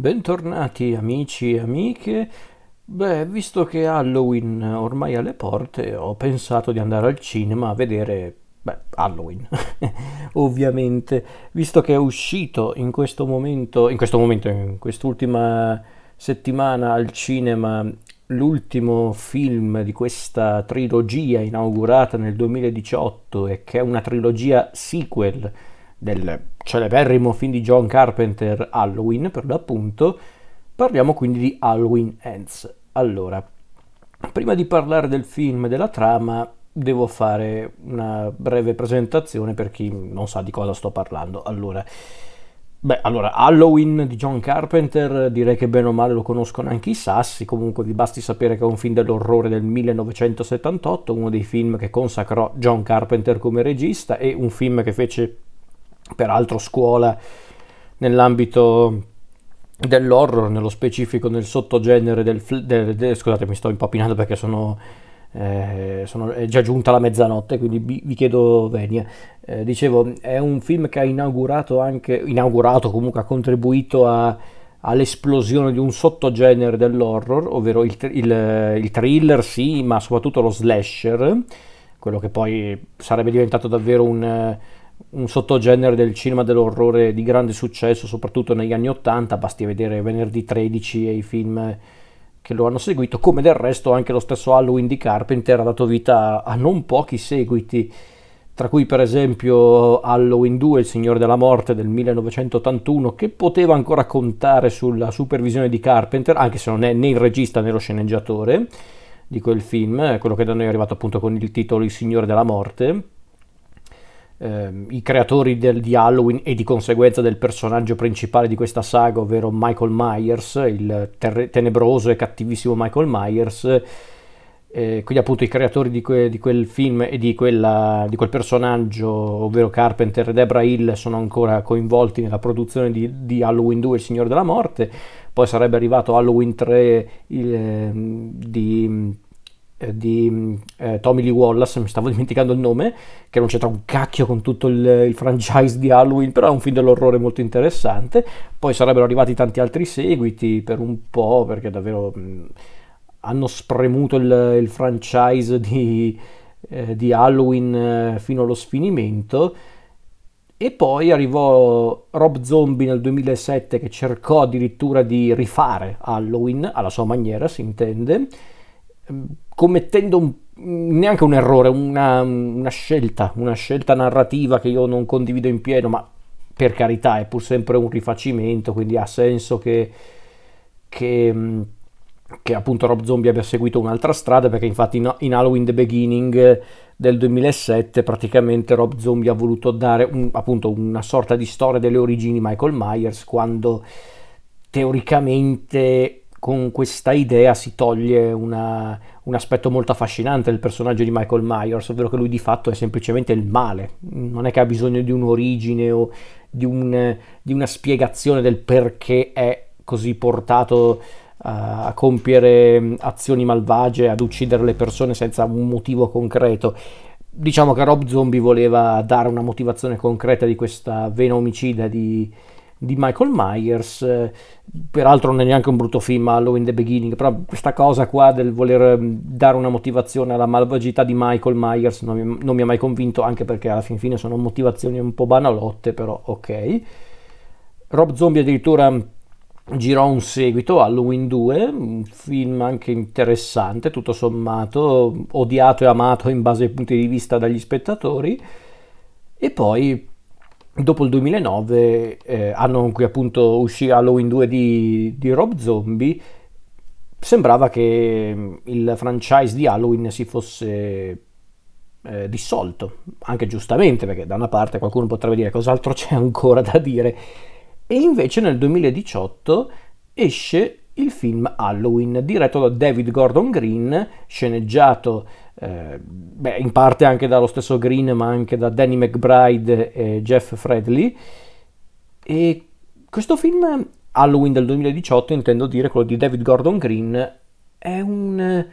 Bentornati amici e amiche. Beh, visto che Halloween ormai alle porte, ho pensato di andare al cinema a vedere, beh, Halloween. Ovviamente, visto che è uscito in questo momento, in questo momento, in quest'ultima settimana al cinema l'ultimo film di questa trilogia inaugurata nel 2018 e che è una trilogia sequel del celeberrimo film di John Carpenter Halloween per l'appunto, parliamo quindi di Halloween Ends. Allora, prima di parlare del film e della trama, devo fare una breve presentazione per chi non sa di cosa sto parlando. Allora, beh, allora, Halloween di John Carpenter direi che bene o male lo conoscono anche i sassi, comunque vi basti sapere che è un film dell'orrore del 1978, uno dei film che consacrò John Carpenter come regista e un film che fece peraltro scuola nell'ambito dell'horror, nello specifico nel sottogenere del, del, del scusate mi sto impapinando perché sono, eh, sono è già giunta la mezzanotte quindi vi, vi chiedo venia. Eh, dicevo è un film che ha inaugurato anche inaugurato comunque ha contribuito a, all'esplosione di un sottogenere dell'horror ovvero il, il, il thriller sì ma soprattutto lo slasher quello che poi sarebbe diventato davvero un un sottogenere del cinema dell'orrore di grande successo, soprattutto negli anni Ottanta, basti vedere Venerdì 13 e i film che lo hanno seguito, come del resto anche lo stesso Halloween di Carpenter ha dato vita a non pochi seguiti, tra cui per esempio Halloween 2, Il Signore della Morte del 1981, che poteva ancora contare sulla supervisione di Carpenter, anche se non è né il regista né lo sceneggiatore di quel film, quello che da noi è arrivato appunto con il titolo Il Signore della Morte eh, i creatori del, di Halloween e di conseguenza del personaggio principale di questa saga, ovvero Michael Myers, il ter- tenebroso e cattivissimo Michael Myers. Eh, quindi appunto i creatori di, que- di quel film e di, quella, di, quel personaggio, ovvero Carpenter e Debra Hill, sono ancora coinvolti nella produzione di, di Halloween 2, Il Signore della Morte. Poi sarebbe arrivato Halloween 3 il, eh, di di eh, Tommy Lee Wallace, mi stavo dimenticando il nome, che non c'entra un cacchio con tutto il, il, franchise di Halloween, però è un film dell'orrore molto interessante. Poi sarebbero arrivati tanti altri seguiti per un po', perché davvero mh, hanno spremuto il, il franchise di, eh, di Halloween eh, fino allo sfinimento. E poi arrivò Rob Zombie nel 2007 che cercò addirittura di rifare Halloween alla sua maniera, si intende commettendo un, neanche un errore, una, una, scelta, una scelta narrativa che io non condivido in pieno, ma per carità è pur sempre un rifacimento, quindi ha senso che, che, che appunto Rob Zombie abbia seguito un'altra strada, perché infatti in, in Halloween The Beginning del 2007 praticamente Rob Zombie ha voluto dare un, appunto una sorta di storia delle origini Michael Myers quando teoricamente con questa idea si toglie una, un aspetto molto affascinante del personaggio di Michael Myers, ovvero che lui di fatto è semplicemente il male, non è che ha bisogno di un'origine o di, un, di una spiegazione del perché è così portato a compiere azioni malvagie, ad uccidere le persone senza un motivo concreto. Diciamo che Rob Zombie voleva dare una motivazione concreta di questa vena omicida di, di Michael Myers, peraltro non è neanche un brutto film Halloween the Beginning, però questa cosa qua del voler mm, dare una motivazione alla malvagità di Michael Myers non mi, non mi ha mai convinto, anche perché alla fin fine sono motivazioni un po' banalotte, però ok. Rob Zombie addirittura girò un seguito, Halloween 2, un film anche interessante, tutto sommato, odiato e amato in base ai punti di vista dagli spettatori, e poi dopo il 2009 eh, anno in cui appunto uscì Halloween 2 di, di Rob Zombie. Sembrava che mm, il franchise di Halloween si fosse eh, dissolto anche giustamente perché da una parte qualcuno potrebbe dire cos'altro c'è ancora da dire? E invece nel 2018 esce il film Halloween diretto da David Gordon Green sceneggiato eh, beh, in parte anche dallo stesso Green, ma anche da Danny McBride e Jeff Fredley. E questo film, Halloween del 2018, intendo dire quello di David Gordon Green, un,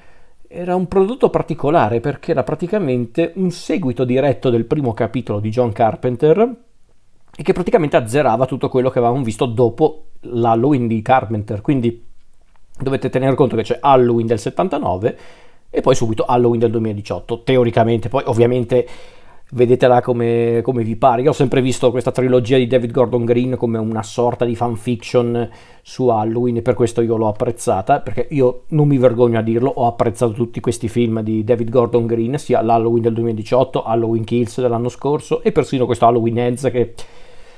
era un prodotto particolare perché era praticamente un seguito diretto del primo capitolo di John Carpenter e che praticamente azzerava tutto quello che avevamo visto dopo l'Halloween di Carpenter, quindi dovete tenere conto che c'è Halloween del 79 e poi subito Halloween del 2018, teoricamente, poi ovviamente vedetela come, come, vi pare. Io ho sempre visto questa trilogia di David Gordon Green come una sorta di fanfiction su Halloween e per questo io l'ho apprezzata, perché io non mi vergogno a dirlo, ho apprezzato tutti questi film di David Gordon Green, sia l'Halloween del 2018, Halloween Kills dell'anno scorso e persino questo Halloween Ends che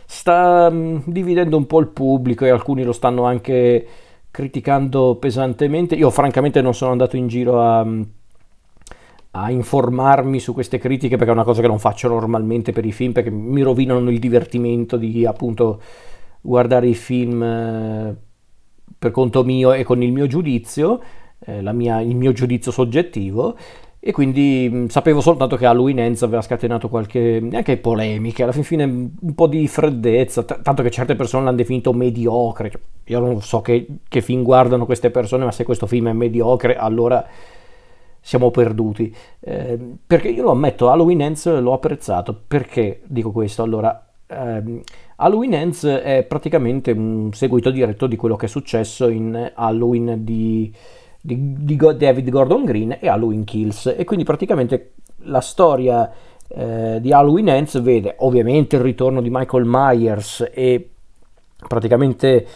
sta um, dividendo un po' il pubblico e alcuni lo stanno anche criticando pesantemente. Io francamente non sono andato in giro a... Um, a informarmi su queste critiche perché è una cosa che non faccio normalmente per i film perché mi rovinano il divertimento di appunto guardare i film eh, per conto mio e con il mio giudizio, eh, mia, il mio giudizio soggettivo e quindi mh, sapevo soltanto che Halloween Ends aveva scatenato qualche neanche polemiche, alla fin fine un po' di freddezza, t- tanto che certe persone l'hanno definito mediocre. Cioè, io non so che, che film guardano queste persone, ma se questo film è mediocre, allora siamo perduti. Eh, perché io lo ammetto, Halloween Ends l'ho apprezzato. Perché dico questo? Allora, ehm, Halloween Ends è praticamente un seguito diretto di quello che è successo in Halloween di, di, di David Gordon Green e Halloween Kills. E quindi praticamente la storia eh, di Halloween Ends vede ovviamente il ritorno di Michael Myers e praticamente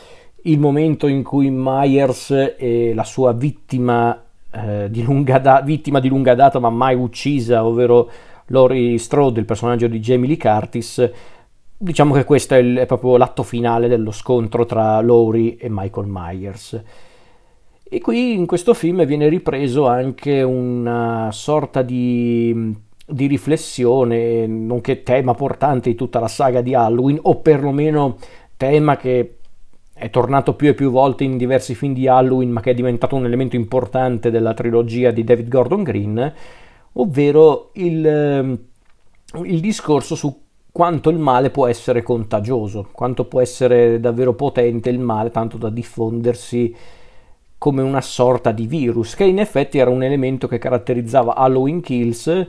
il momento in cui Myers e la sua vittima eh, di da- vittima di lunga data ma mai uccisa, ovvero Laurie Strode, il personaggio di Jamie Lee Curtis, diciamo che questo è, il, è proprio l'atto finale dello scontro tra Laurie e Michael Myers. E qui in questo film viene ripreso anche una sorta di, di, riflessione, nonché tema portante di tutta la saga di Halloween, o perlomeno tema che è tornato più e più volte in diversi film di Halloween, ma che è diventato un elemento importante della trilogia di David Gordon Green, ovvero il, il discorso su quanto il male può essere contagioso, quanto può essere davvero potente il male, tanto da diffondersi come una sorta di virus, che in effetti era un elemento che caratterizzava Halloween Kills,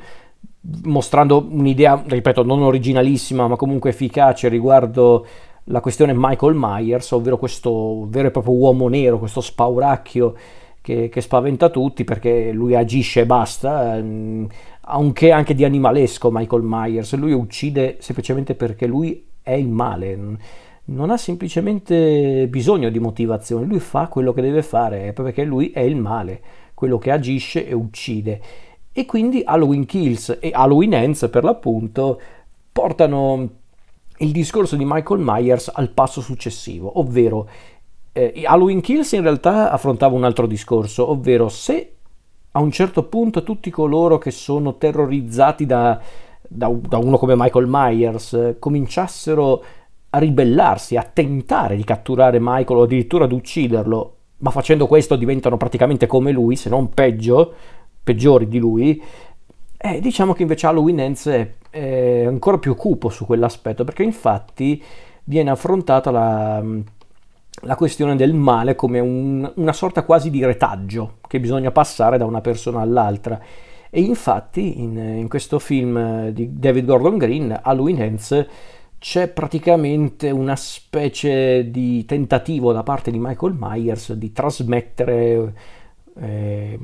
mostrando un'idea, ripeto, non originalissima, ma comunque efficace riguardo la questione Michael Myers, ovvero questo vero e proprio uomo nero, questo spauracchio che, che spaventa tutti perché lui agisce e basta, ehm, anche, anche di animalesco Michael Myers, lui uccide semplicemente perché lui è il male, non ha semplicemente bisogno di motivazione, lui fa quello che deve fare perché lui è il male, quello che agisce e uccide. E quindi Halloween Kills e Halloween Ends per l'appunto portano il discorso di Michael Myers al passo successivo, ovvero eh, Halloween Kills in realtà affrontava un altro discorso, ovvero se a un certo punto tutti coloro che sono terrorizzati da, da, da uno come Michael Myers eh, cominciassero ribellarsi, a tentare di catturare Michael o addirittura ad ucciderlo, ma facendo questo diventano praticamente come lui, se non peggio, peggiori di lui, eh, diciamo che invece Halloween Ends è, è ancora più cupo su quell'aspetto, perché infatti viene affrontata la, la questione del male come un, una sorta quasi di retaggio che bisogna passare da una persona all'altra. E infatti in, in questo film di David Gordon Green, Halloween Ends, c'è praticamente una specie di tentativo da parte di Michael Myers di trasmettere eh,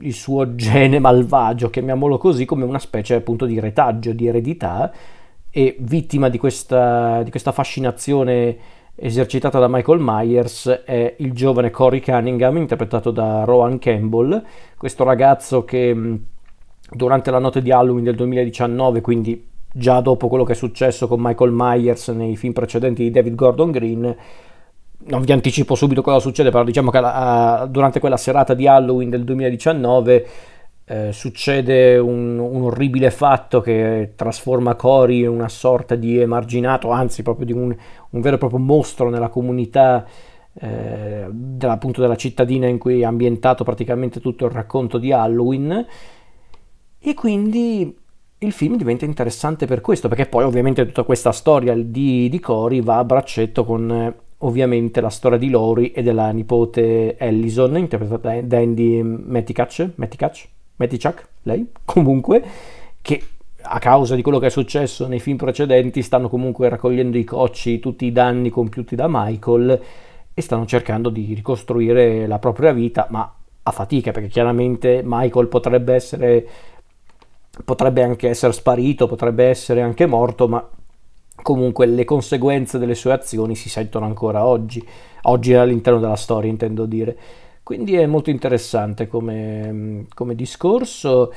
il suo gene malvagio, chiamiamolo così, come una specie appunto di retaggio, di eredità e vittima di questa, di questa fascinazione esercitata da Michael Myers è il giovane Cory Cunningham interpretato da Rowan Campbell, questo ragazzo che durante la notte di Halloween del 2019, quindi già dopo quello che è successo con Michael Myers nei film precedenti di David Gordon Green, non vi anticipo subito cosa succede, però diciamo che uh, durante quella serata di Halloween del 2019 eh, succede un, un, orribile fatto che trasforma Cory in una sorta di emarginato, anzi proprio di un, un vero e proprio mostro nella comunità eh, della, della cittadina in cui è ambientato praticamente tutto il racconto di Halloween. E quindi il film diventa interessante per questo, perché poi ovviamente tutta questa storia di, di Cory va a braccetto con ovviamente la storia di Lori e della nipote Ellison, interpretata da Andy Metikach, Metikach, Metikach, lei, comunque, che a causa di quello che è successo nei film precedenti stanno comunque raccogliendo i cocci, tutti i danni compiuti da Michael e stanno cercando di ricostruire la propria vita, ma a fatica, perché chiaramente Michael potrebbe essere potrebbe anche essere sparito, potrebbe essere anche morto, ma comunque le conseguenze delle sue azioni si sentono ancora oggi, oggi all'interno della storia intendo dire. Quindi è molto interessante come, come discorso.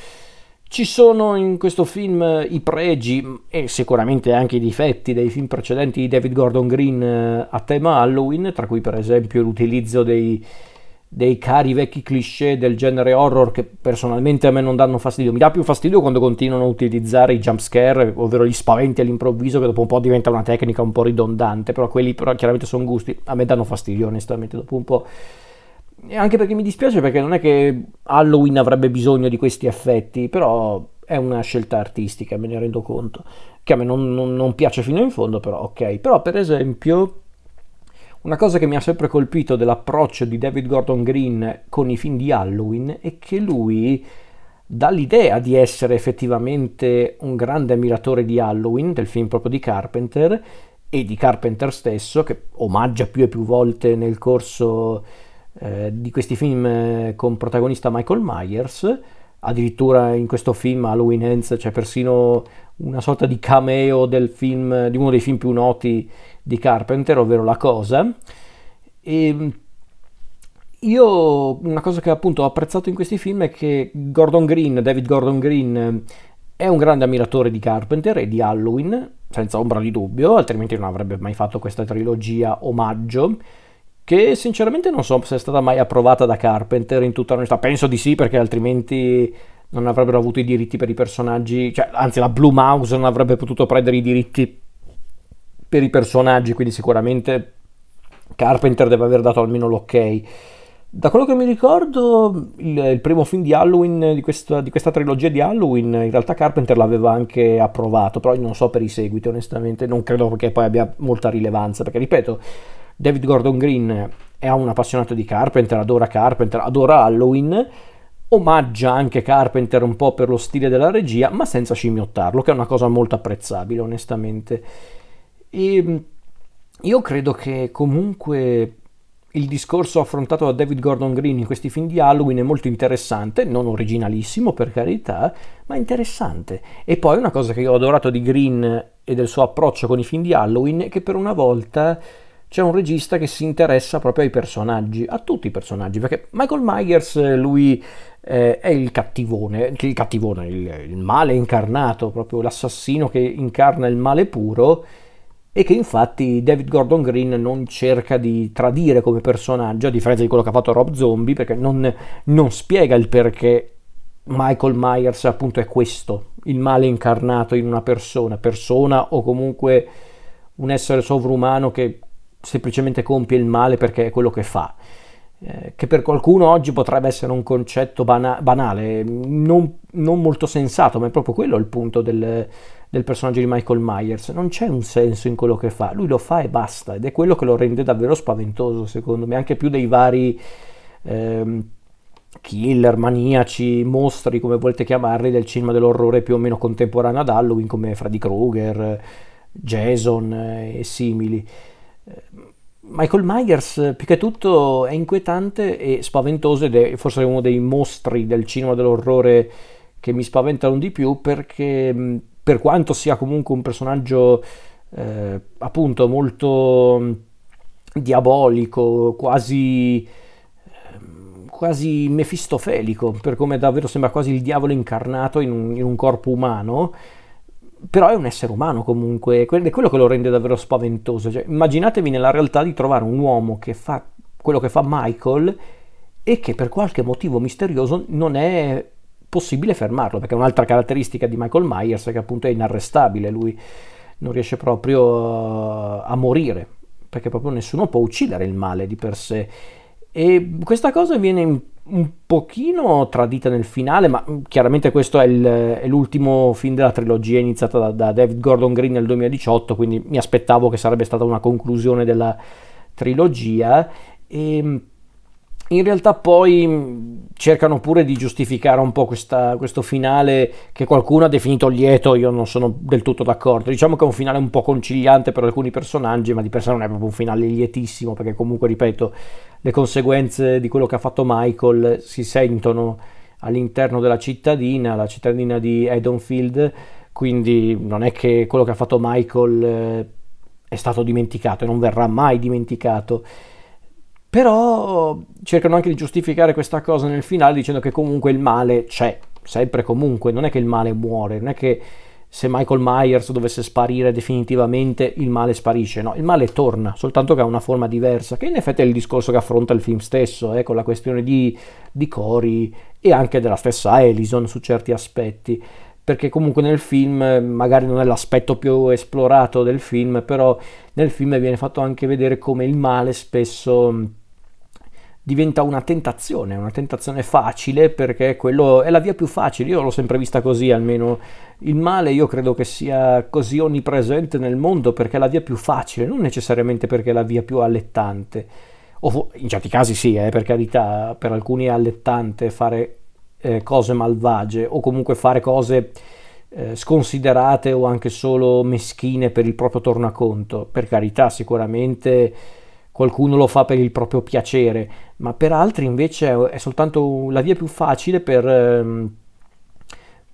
Ci sono in questo film i pregi e sicuramente anche i difetti dei film precedenti di David Gordon Green eh, a tema Halloween, tra cui per esempio l'utilizzo dei, dei cari vecchi cliché del genere horror che personalmente a me non danno fastidio. Mi dà più fastidio quando continuano a utilizzare i jump scare, ovvero gli spaventi all'improvviso, che dopo un po' diventa una tecnica un po' ridondante, però quelli però chiaramente sono gusti. A me danno fastidio onestamente dopo un po'. E anche perché mi dispiace perché non è che Halloween avrebbe bisogno di questi effetti, però è una scelta artistica, me ne rendo conto, che a me non, non, non piace fino in fondo, però ok. Però per esempio una cosa che mi ha sempre colpito dell'approccio di David Gordon Green con i film di Halloween è che lui dà l'idea di essere effettivamente un grande ammiratore di Halloween, del film proprio di Carpenter, e di Carpenter stesso, che omaggia più e più volte nel corso eh, di questi film eh, con protagonista Michael Myers. Addirittura in questo film Halloween Ends c'è persino una sorta di cameo film, di uno dei film più noti di Carpenter, ovvero La Cosa. E io una cosa che appunto ho apprezzato in questi film è che Gordon Green, David Gordon Green, è un grande ammiratore di Carpenter e di Halloween, senza ombra di dubbio, altrimenti non avrebbe mai fatto questa trilogia omaggio che sinceramente non so se è stata mai approvata da Carpenter in tutta onestà. Penso di sì, perché altrimenti non avrebbero avuto i diritti per i personaggi, cioè, anzi la Blue Mouse non avrebbe potuto prendere i diritti per i personaggi, quindi sicuramente Carpenter deve aver dato almeno l'ok. Da quello che mi ricordo, il, il primo film di Halloween, di questa, di questa, trilogia di Halloween, in realtà Carpenter l'aveva anche approvato, però non so per i seguiti, onestamente, non credo che poi abbia molta rilevanza, perché ripeto, David Gordon Green è un appassionato di Carpenter, adora Carpenter, adora Halloween, omaggia anche Carpenter un po' per lo stile della regia, ma senza scimmiottarlo, che è una cosa molto apprezzabile, onestamente. E io credo che comunque il discorso affrontato da David Gordon Green in questi film di Halloween è molto interessante, non originalissimo per carità, ma interessante. E poi una cosa che io ho adorato di Green e del suo approccio con i film di Halloween è che per una volta c'è un regista che si interessa proprio ai personaggi, a tutti i personaggi, perché Michael Myers, lui eh, è il cattivone, il cattivone, il, il male incarnato, proprio l'assassino che incarna il male puro e che infatti David Gordon Green non cerca di tradire come personaggio, a differenza di quello che ha fatto Rob Zombie, perché non, non spiega il perché Michael Myers appunto è questo, il male incarnato in una persona, persona o comunque un essere sovrumano che semplicemente compie il male perché è quello che fa. Eh, che per qualcuno oggi potrebbe essere un concetto bana- banale, non, non, molto sensato, ma è proprio quello il punto del, del, personaggio di Michael Myers. Non c'è un senso in quello che fa, lui lo fa e basta, ed è quello che lo rende davvero spaventoso, secondo me, anche più dei vari ehm, killer, maniaci, mostri, come volete chiamarli, del cinema dell'orrore più o meno contemporaneo ad Halloween, come Freddy Krueger, Jason eh, e simili. Michael Myers più che tutto è inquietante e spaventoso ed è forse uno dei mostri del cinema dell'orrore che mi spaventano di più perché per quanto sia comunque un personaggio eh, appunto molto diabolico, quasi ehm, quasi mefistofelico, per come davvero sembra quasi il diavolo incarnato in un, in un corpo umano, però è un essere umano comunque, è quello che lo rende davvero spaventoso. Cioè, immaginatevi nella realtà di trovare un uomo che fa quello che fa Michael e che per qualche motivo misterioso non è possibile fermarlo, perché è un'altra caratteristica di Michael Myers che appunto è inarrestabile, lui non riesce proprio a morire, perché proprio nessuno può uccidere il male di per sé. E questa cosa viene un pochino tradita nel finale, ma chiaramente questo è, il, è l'ultimo film della trilogia iniziata da, da, David Gordon Green nel 2018, quindi mi aspettavo che sarebbe stata una conclusione della trilogia. E in realtà poi cercano pure di giustificare un po' questa, questo finale che qualcuno ha definito lieto, io non sono del tutto d'accordo. Diciamo che è un finale un po' conciliante per alcuni personaggi, ma di per sé non è proprio un finale lietissimo, perché comunque, ripeto, le conseguenze di quello che ha fatto Michael si sentono all'interno della cittadina, la cittadina di Edenfield, quindi non è che quello che ha fatto Michael eh, è stato dimenticato e non verrà mai dimenticato. Però cercano anche di giustificare questa cosa nel finale dicendo che comunque il male c'è, sempre comunque, non è che il male muore, non è che se Michael Myers dovesse sparire definitivamente il male sparisce, no, il male torna, soltanto che ha una forma diversa, che in effetti è il discorso che affronta il film stesso, eh, con la questione di, di Cory e anche della stessa Ellison su certi aspetti, perché comunque nel film magari non è l'aspetto più esplorato del film, però nel film viene fatto anche vedere come il male spesso diventa una tentazione, una tentazione facile perché quello è la via più facile, io l'ho sempre vista così almeno, il male io credo che sia così onnipresente nel mondo perché è la via più facile, non necessariamente perché è la via più allettante, o in certi casi sì, eh, per carità, per alcuni è allettante fare eh, cose malvagie o comunque fare cose eh, sconsiderate o anche solo meschine per il proprio tornaconto, per carità sicuramente qualcuno lo fa per il proprio piacere, ma per altri invece è soltanto la via più facile per, ehm,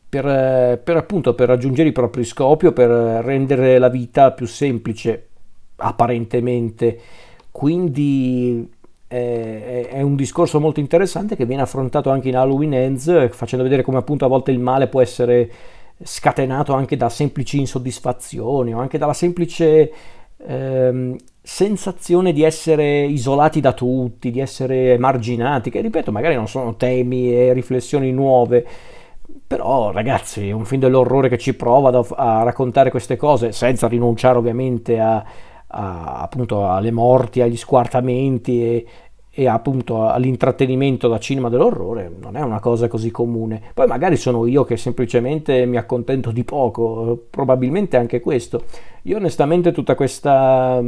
per, eh, per, appunto, per raggiungere i propri scopi o per rendere la vita più semplice, apparentemente. Quindi è, è un discorso molto interessante che viene affrontato anche in Halloween Ends, facendo vedere come appunto a volte il male può essere scatenato anche da semplici insoddisfazioni o anche dalla semplice ehm, sensazione di essere isolati da tutti, di essere marginati, che ripeto magari non sono temi e riflessioni nuove, però ragazzi un film dell'orrore che ci prova a raccontare queste cose senza rinunciare ovviamente a, a, appunto alle morti, agli squartamenti e, e appunto all'intrattenimento da cinema dell'orrore non è una cosa così comune. Poi magari sono io che semplicemente mi accontento di poco, probabilmente anche questo. Io onestamente tutta questa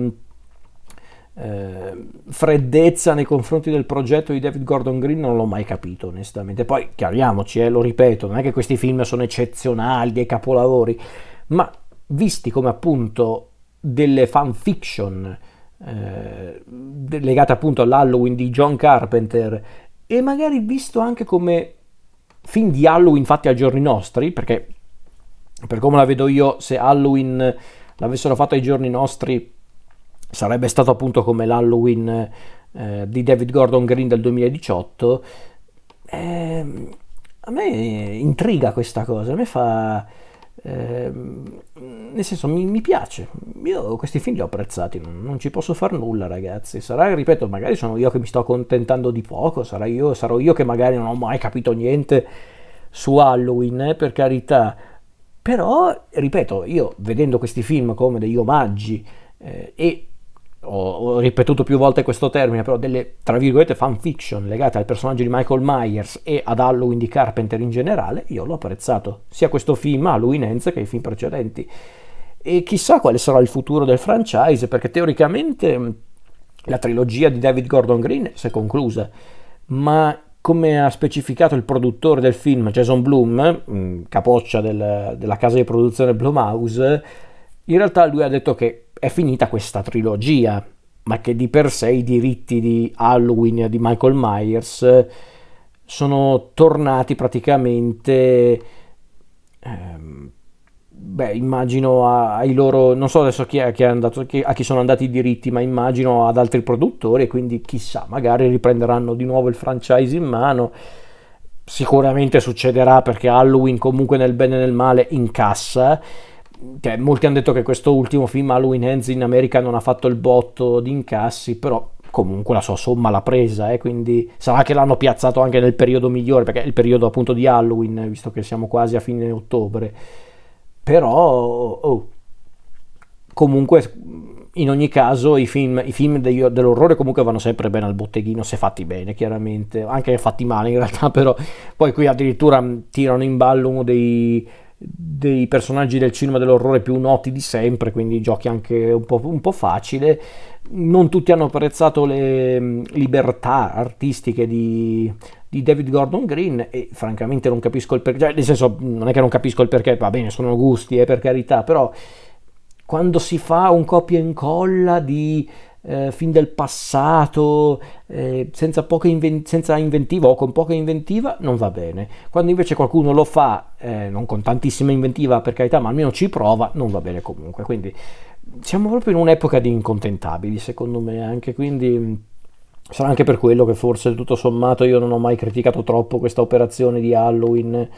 eh, freddezza nei confronti del progetto di David Gordon Green non l'ho mai capito onestamente. Poi chiariamoci, eh, lo ripeto, non è che questi film sono eccezionali, dei capolavori, ma visti come appunto delle fanfiction eh, legate appunto all'Halloween di John Carpenter e magari visto anche come film di Halloween fatti ai giorni nostri, perché per come la vedo io, se Halloween l'avessero fatto ai giorni nostri sarebbe stato appunto come l'Halloween eh, di David Gordon Green del 2018. Eh, a me intriga questa cosa, a me fa... Eh, nel senso mi, mi, piace. Io questi film li ho apprezzati non, non, ci posso far nulla ragazzi. Sarà ripeto magari sono io che mi sto accontentando di poco sarà io, sarò io che magari non ho mai capito niente su Halloween eh, per carità. Però ripeto io vedendo questi film come degli omaggi eh, e ho, ripetuto più volte questo termine, però delle, tra virgolette, fanfiction legate al personaggio di Michael Myers e ad Halloween di Carpenter in generale, io l'ho apprezzato, sia questo film Halloween Ends che i film precedenti. E chissà quale sarà il futuro del franchise, perché teoricamente la trilogia di David Gordon Green si è conclusa, ma come ha specificato il produttore del film, Jason Bloom, capoccia del, della casa di produzione Blumhouse, in realtà lui ha detto che è finita questa trilogia, ma che di per sé i diritti di Halloween di Michael Myers sono tornati praticamente... Ehm, beh, immagino ai loro, non so adesso chi è, chi è andato, a chi sono andati i diritti, ma immagino ad altri produttori quindi chissà, magari riprenderanno di nuovo il franchise in mano. Sicuramente succederà perché Halloween comunque nel bene e nel male incassa cioè, molti hanno detto che questo ultimo film Halloween Ends in America non ha fatto il botto di incassi, però comunque la sua somma l'ha presa, eh, quindi sarà che l'hanno piazzato anche nel periodo migliore, perché è il periodo appunto di Halloween, visto che siamo quasi a fine ottobre. Però, oh, comunque, in ogni caso, i film, i film degli, dell'orrore comunque vanno sempre bene al botteghino, se fatti bene, chiaramente, anche fatti male in realtà, però poi qui addirittura tirano in ballo uno dei dei personaggi del cinema dell'orrore più noti di sempre, quindi giochi anche un po', un po facile. Non tutti hanno apprezzato le mm, libertà artistiche di, di David Gordon Green e francamente non capisco il perché, cioè, nel senso non è che non capisco il perché, va bene, sono gusti, eh, per carità, però quando si fa un copia e incolla di eh, film del passato, eh, senza, inven- senza inventiva o con poca inventiva, non va bene. Quando invece qualcuno lo fa, eh, non con tantissima inventiva per carità, ma almeno ci prova, non va bene comunque. Quindi siamo proprio in un'epoca di incontentabili, secondo me, anche quindi sarà anche per quello che forse tutto sommato io non ho mai criticato troppo questa operazione di Halloween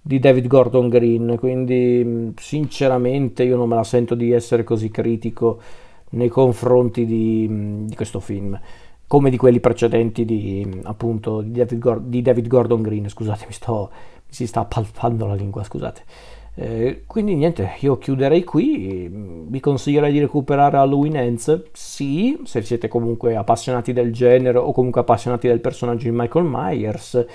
di David Gordon Green, quindi sinceramente io non me la sento di essere così critico nei confronti di, di questo film come di quelli precedenti di, appunto, di David, Gordon, di David Gordon Green, scusate, mi, sto, mi si sta palpando la lingua, scusate. Eh, quindi niente, io chiuderei qui, vi consiglierei di recuperare Halloween Ends, sì, se siete comunque appassionati del genere o comunque appassionati del personaggio di Michael Myers,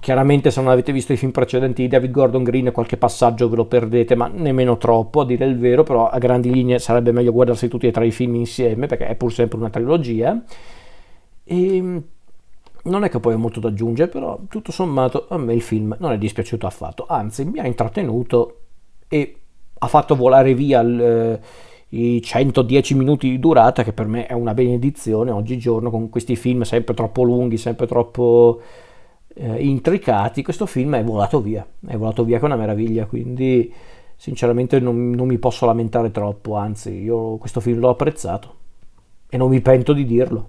Chiaramente se non avete visto i film precedenti di David Gordon Green qualche passaggio ve lo perdete, ma nemmeno troppo a dire il vero, però a grandi linee sarebbe meglio guardarsi tutti e tre i film insieme perché è pur sempre una trilogia. E non è che poi ho molto da aggiungere, però tutto sommato a me il film non è dispiaciuto affatto, anzi mi ha intrattenuto e ha fatto volare via il, eh, i 110 minuti di durata che per me è una benedizione oggigiorno con questi film sempre troppo lunghi, sempre troppo eh, intricati, questo film è volato via, è volato via con una meraviglia, quindi sinceramente non, non mi posso lamentare troppo, anzi io questo film l'ho apprezzato e non mi pento di dirlo.